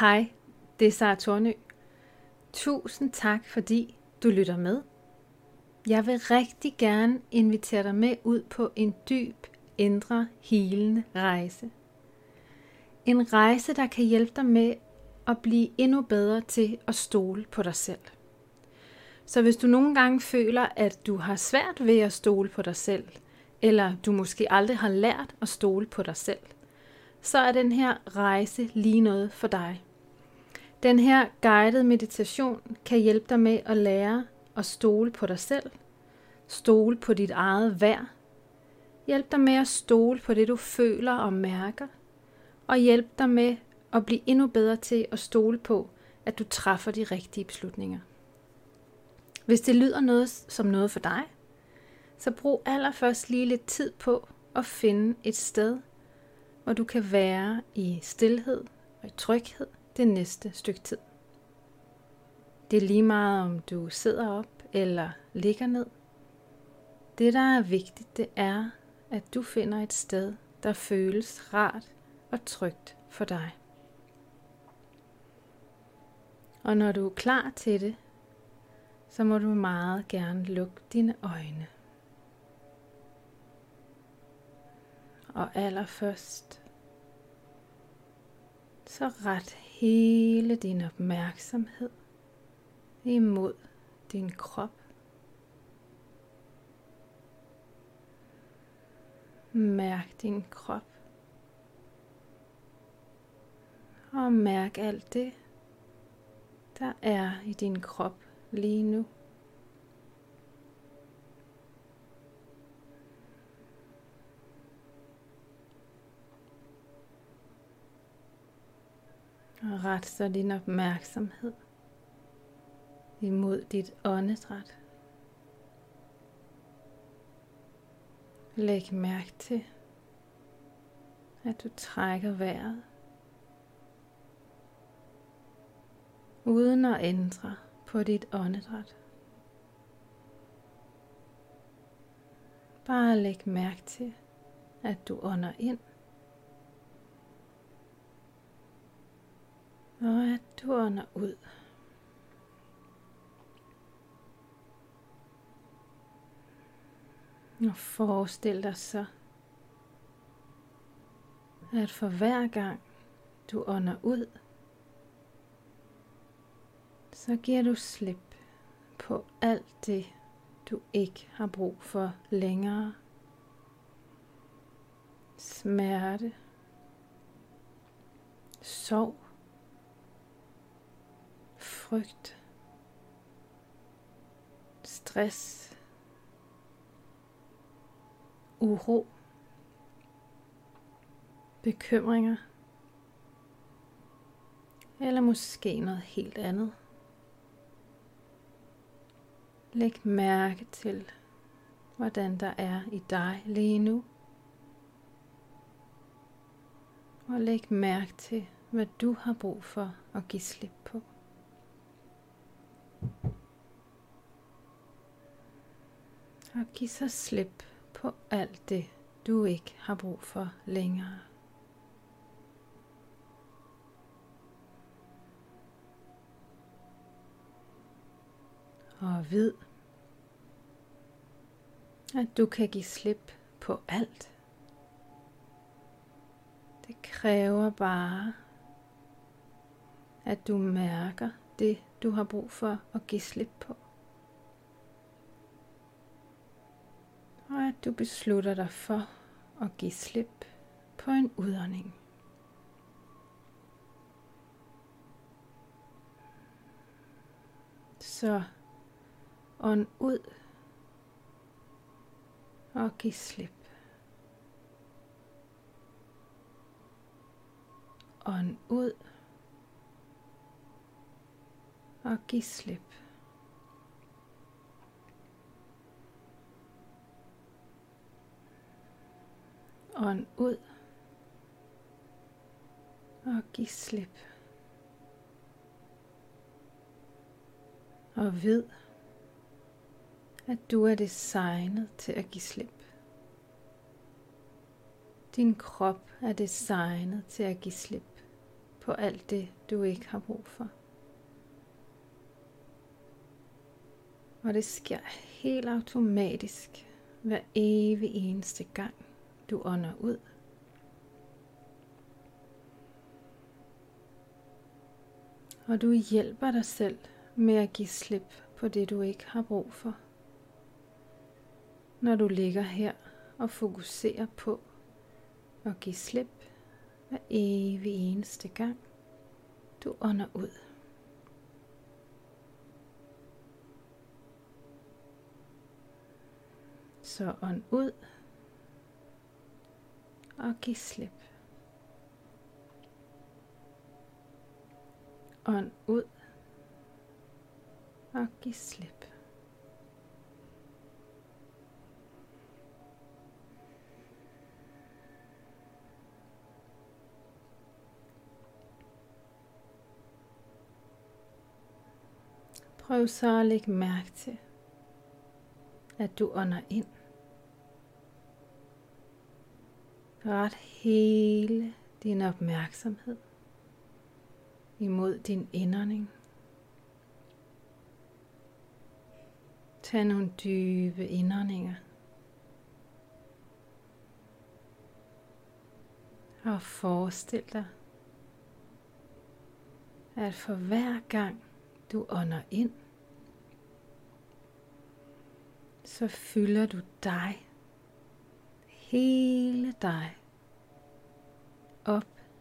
Hej, det er Sara Tornø. Tusind tak, fordi du lytter med. Jeg vil rigtig gerne invitere dig med ud på en dyb, indre, helende rejse. En rejse, der kan hjælpe dig med at blive endnu bedre til at stole på dig selv. Så hvis du nogle gange føler, at du har svært ved at stole på dig selv, eller du måske aldrig har lært at stole på dig selv, så er den her rejse lige noget for dig. Den her guided meditation kan hjælpe dig med at lære at stole på dig selv, stole på dit eget værd, hjælpe dig med at stole på det, du føler og mærker, og hjælpe dig med at blive endnu bedre til at stole på, at du træffer de rigtige beslutninger. Hvis det lyder noget som noget for dig, så brug allerførst lige lidt tid på at finde et sted, hvor du kan være i stillhed og i tryghed det næste stykke tid. Det er lige meget, om du sidder op eller ligger ned. Det, der er vigtigt, det er, at du finder et sted, der føles rart og trygt for dig. Og når du er klar til det, så må du meget gerne lukke dine øjne. Og allerførst, så ret hele din opmærksomhed imod din krop. Mærk din krop. Og mærk alt det, der er i din krop lige nu. Og ret så din opmærksomhed imod dit åndedræt. Læg mærke til, at du trækker vejret uden at ændre på dit åndedræt. Bare læg mærke til, at du ånder ind, og at du ånder ud. Og forestil dig så, at for hver gang du ånder ud, så giver du slip på alt det, du ikke har brug for længere. Smerte, sorg, frygt, stress, uro, bekymringer, eller måske noget helt andet. Læg mærke til, hvordan der er i dig lige nu. Og læg mærke til, hvad du har brug for at give slip på. Og giv så slip på alt det, du ikke har brug for længere. Og vid, at du kan give slip på alt. Det kræver bare, at du mærker det, du har brug for at give slip på. At du beslutter dig for at give slip på en udånding. Så ånd ud og giv slip. Ånd ud og giv slip. Ånd ud og giv slip. Og ved, at du er designet til at give slip. Din krop er designet til at give slip på alt det, du ikke har brug for. Og det sker helt automatisk hver evig eneste gang, du ånder ud. Og du hjælper dig selv med at give slip på det, du ikke har brug for. Når du ligger her og fokuserer på at give slip hver evig eneste gang, du ånder ud. Så ånd ud og giv slip. Ånd ud og giv slip. Prøv så at lægge mærke til, at du ånder ind. Ret hele din opmærksomhed imod din indånding. Tag nogle dybe indåndinger. Og forestil dig, at for hver gang du ånder ind, så fylder du dig, hele dig,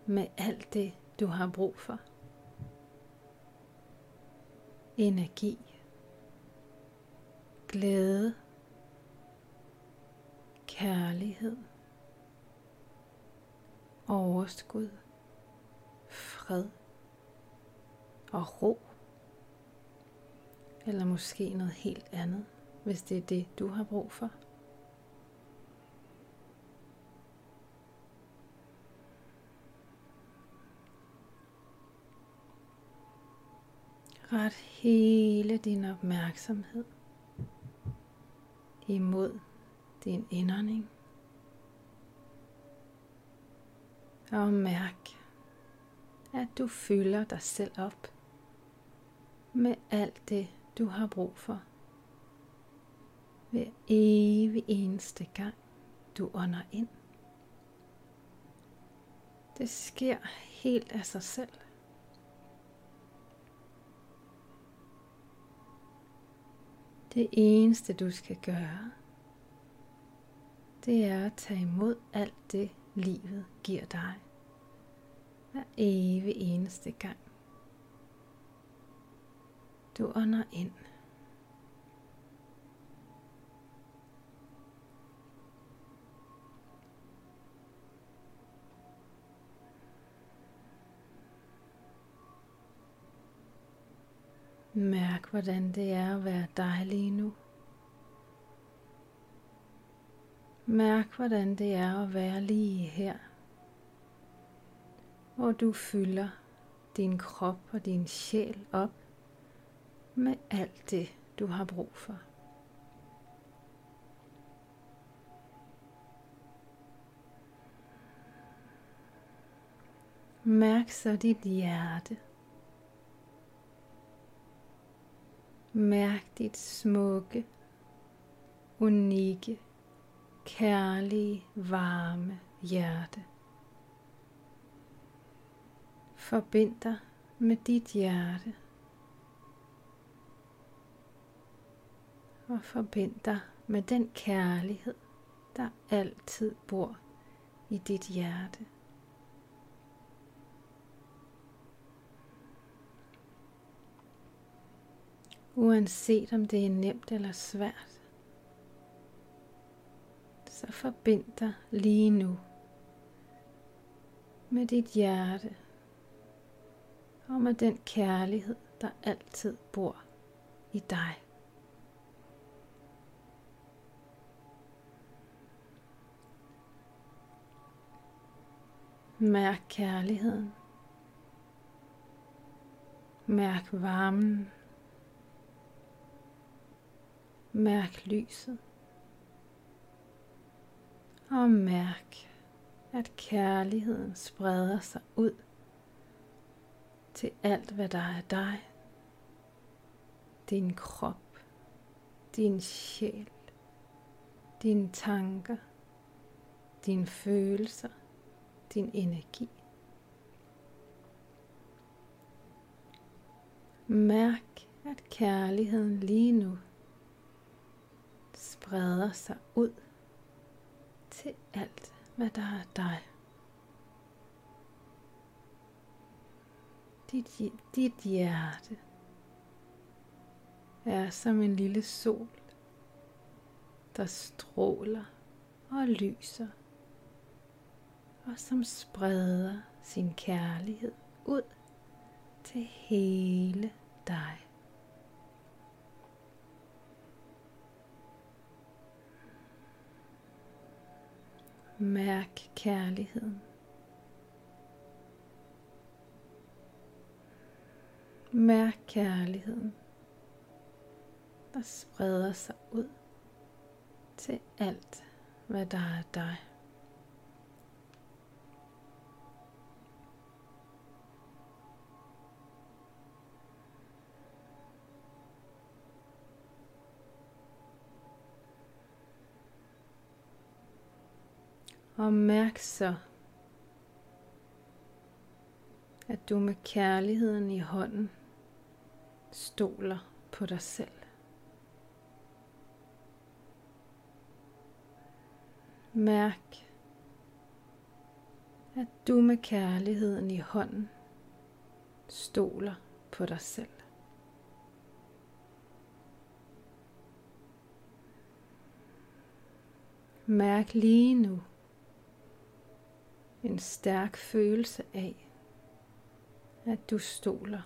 med alt det, du har brug for. Energi, glæde, kærlighed, overskud, fred og ro. Eller måske noget helt andet, hvis det er det, du har brug for. Ret hele din opmærksomhed imod din indånding. Og mærk, at du fylder dig selv op med alt det, du har brug for. Hver evig eneste gang, du ånder ind. Det sker helt af sig selv. Det eneste du skal gøre, det er at tage imod alt det, livet giver dig. Hver evig eneste gang. Du ånder ind. Mærk, hvordan det er at være dig lige nu. Mærk, hvordan det er at være lige her, hvor du fylder din krop og din sjæl op med alt det, du har brug for. Mærk så dit hjerte. Mærk dit smukke, unikke, kærlige, varme hjerte. Forbind dig med dit hjerte. Og forbind dig med den kærlighed, der altid bor i dit hjerte. Uanset om det er nemt eller svært, så forbind dig lige nu med dit hjerte og med den kærlighed, der altid bor i dig. Mærk kærligheden. Mærk varmen. Mærk lyset. Og mærk, at kærligheden spreder sig ud til alt, hvad der er dig. Din krop, din sjæl, dine tanker, dine følelser, din energi. Mærk, at kærligheden lige nu breder sig ud til alt, hvad der er dig. Dit, dit hjerte er som en lille sol, der stråler og lyser, og som spreder sin kærlighed ud til hele dig. Mærk kærligheden. Mærk kærligheden, der spreder sig ud til alt, hvad der er dig. Og mærk så, at du med kærligheden i hånden stoler på dig selv. Mærk, at du med kærligheden i hånden stoler på dig selv. Mærk lige nu en stærk følelse af, at du stoler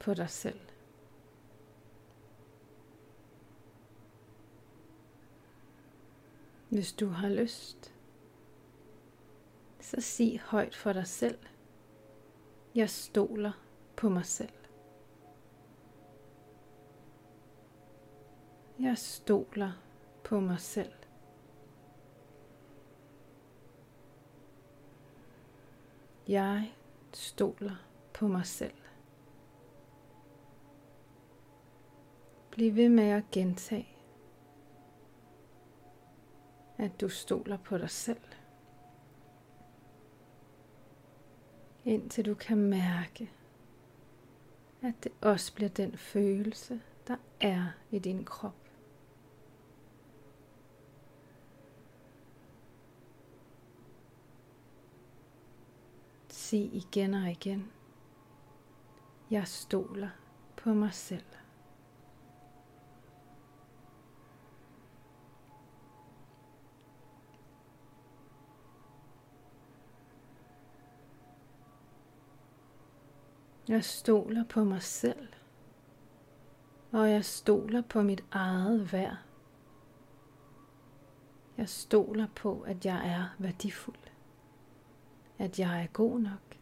på dig selv. Hvis du har lyst, så sig højt for dig selv. Jeg stoler på mig selv. Jeg stoler på mig selv. Jeg stoler på mig selv. Bliv ved med at gentage, at du stoler på dig selv. Indtil du kan mærke, at det også bliver den følelse, der er i din krop. Sig igen og igen. Jeg stoler på mig selv. Jeg stoler på mig selv, og jeg stoler på mit eget værd. Jeg stoler på, at jeg er værdifuld at jeg er god nok,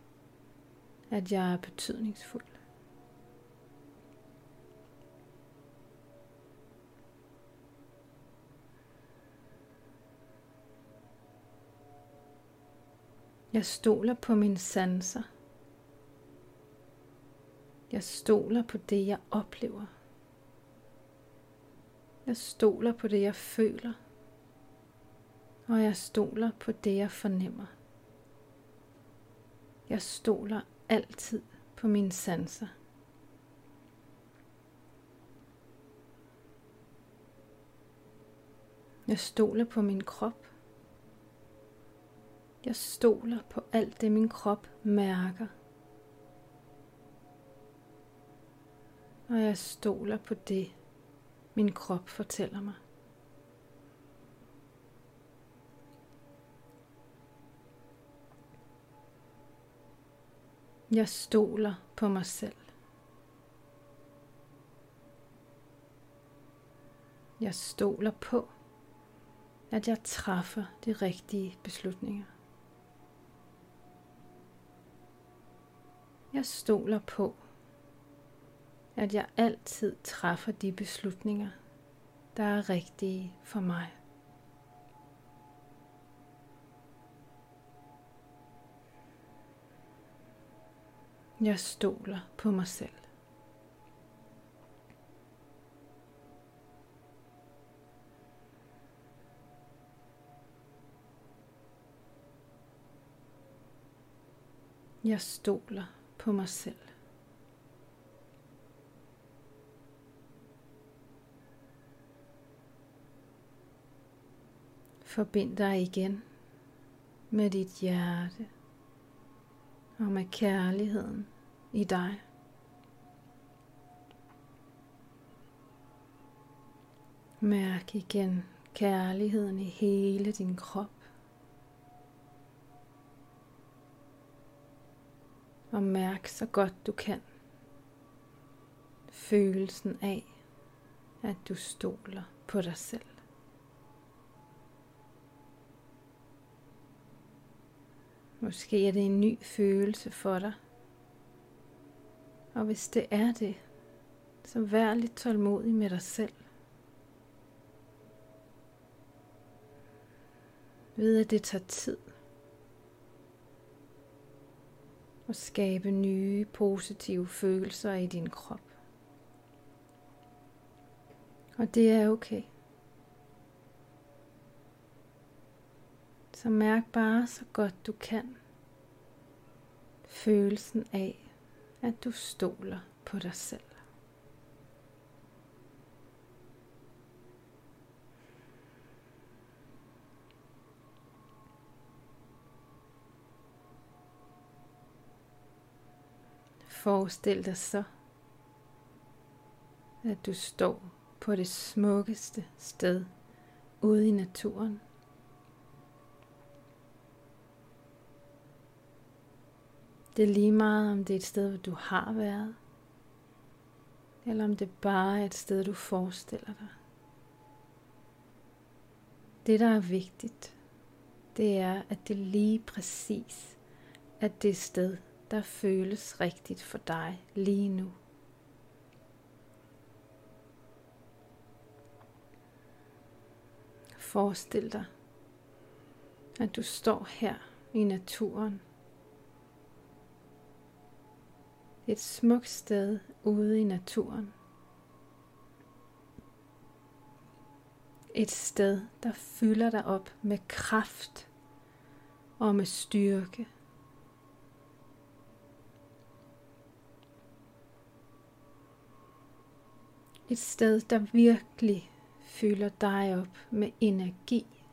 at jeg er betydningsfuld. Jeg stoler på mine sanser. Jeg stoler på det, jeg oplever. Jeg stoler på det, jeg føler. Og jeg stoler på det, jeg fornemmer. Jeg stoler altid på mine sanser. Jeg stoler på min krop. Jeg stoler på alt det, min krop mærker. Og jeg stoler på det, min krop fortæller mig. Jeg stoler på mig selv. Jeg stoler på, at jeg træffer de rigtige beslutninger. Jeg stoler på, at jeg altid træffer de beslutninger, der er rigtige for mig. Jeg stoler på mig selv. Jeg stoler på mig selv. Forbind dig igen med dit hjerte og med kærligheden i dig. Mærk igen kærligheden i hele din krop. Og mærk så godt du kan følelsen af, at du stoler på dig selv. Måske er det en ny følelse for dig. Og hvis det er det, så vær lidt tålmodig med dig selv. Ved at det tager tid at skabe nye positive følelser i din krop. Og det er okay. Så mærk bare så godt du kan følelsen af, at du stoler på dig selv. Forestil dig så, at du står på det smukkeste sted ude i naturen. Det er lige meget, om det er et sted, hvor du har været, eller om det bare er et sted, du forestiller dig. Det, der er vigtigt, det er, at det lige præcis er det sted, der føles rigtigt for dig lige nu. Forestil dig, at du står her i naturen Et smukt sted ude i naturen. Et sted, der fylder dig op med kraft og med styrke. Et sted, der virkelig fylder dig op med energi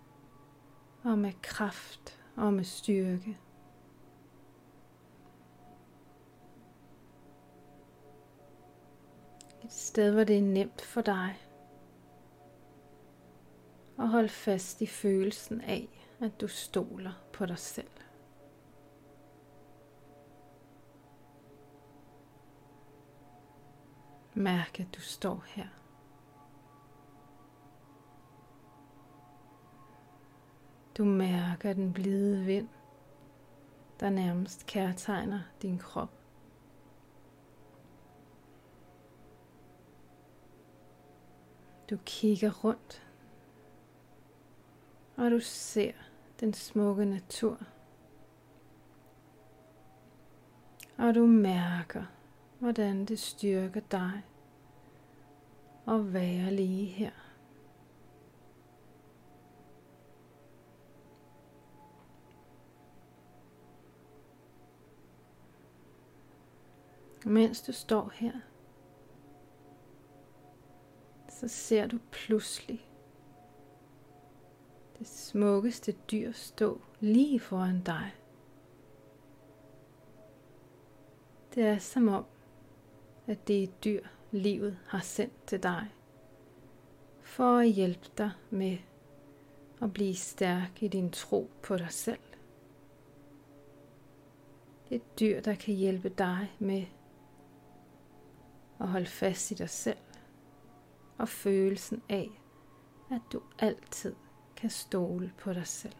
og med kraft og med styrke. Et sted, hvor det er nemt for dig at holde fast i følelsen af, at du stoler på dig selv. Mærk, at du står her. Du mærker den blide vind, der nærmest kærtegner din krop. Du kigger rundt, og du ser den smukke natur. Og du mærker, hvordan det styrker dig at være lige her. Mens du står her, så ser du pludselig det smukkeste dyr stå lige foran dig. Det er som om, at det er et dyr, livet har sendt til dig, for at hjælpe dig med at blive stærk i din tro på dig selv. Det er et dyr, der kan hjælpe dig med at holde fast i dig selv og følelsen af, at du altid kan stole på dig selv.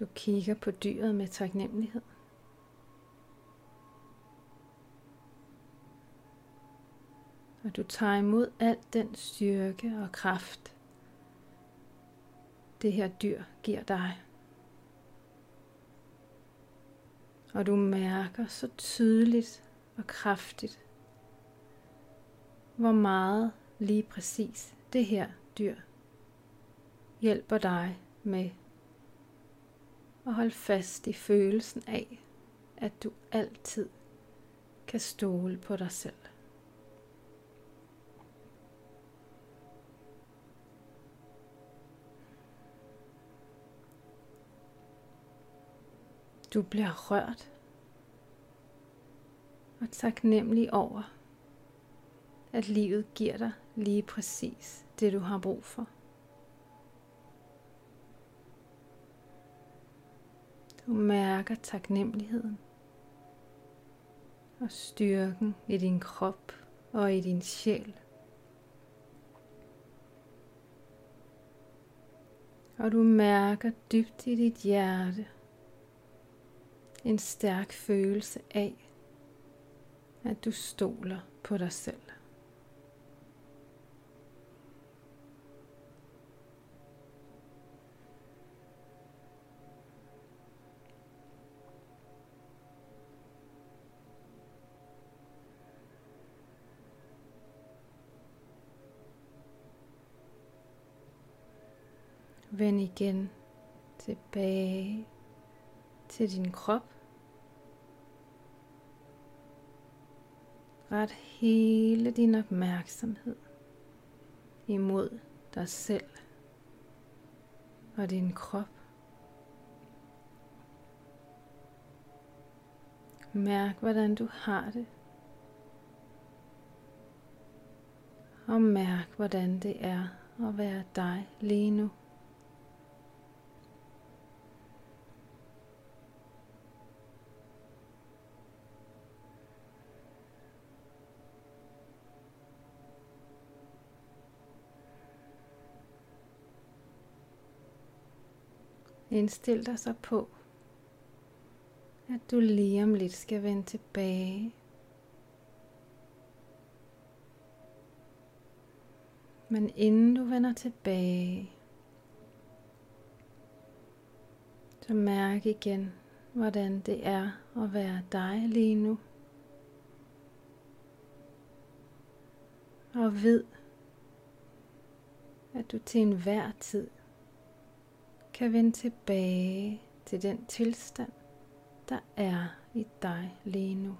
Du kigger på dyret med taknemmelighed. Og du tager imod al den styrke og kraft, det her dyr giver dig. Og du mærker så tydeligt og kraftigt, hvor meget lige præcis det her dyr hjælper dig med at holde fast i følelsen af, at du altid kan stole på dig selv. Du bliver rørt og taknemmelig over, at livet giver dig lige præcis det, du har brug for. Du mærker taknemmeligheden og styrken i din krop og i din sjæl. Og du mærker dybt i dit hjerte en stærk følelse af, at du stoler på dig selv. Vend igen tilbage til din krop. Ret hele din opmærksomhed imod dig selv og din krop. Mærk, hvordan du har det. Og mærk, hvordan det er at være dig lige nu. Indstil dig så på, at du lige om lidt skal vende tilbage. Men inden du vender tilbage, så mærk igen, hvordan det er at være dig lige nu. Og ved, at du til enhver tid kan vende tilbage til den tilstand, der er i dig lige nu.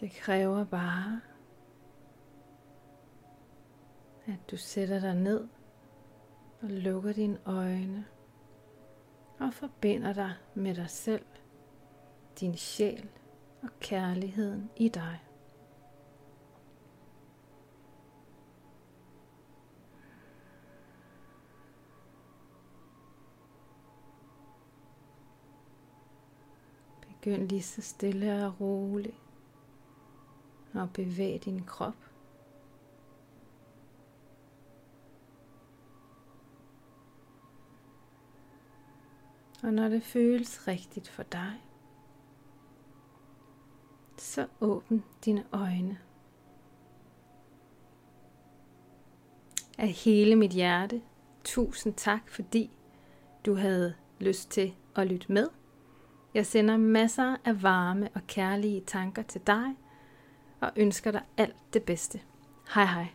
Det kræver bare, at du sætter dig ned og lukker dine øjne og forbinder dig med dig selv, din sjæl og kærligheden i dig. Begynd lige så stille og roligt og bevæg din krop. Og når det føles rigtigt for dig, så åbn dine øjne. Af hele mit hjerte, tusind tak, fordi du havde lyst til at lytte med. Jeg sender masser af varme og kærlige tanker til dig og ønsker dig alt det bedste. Hej hej.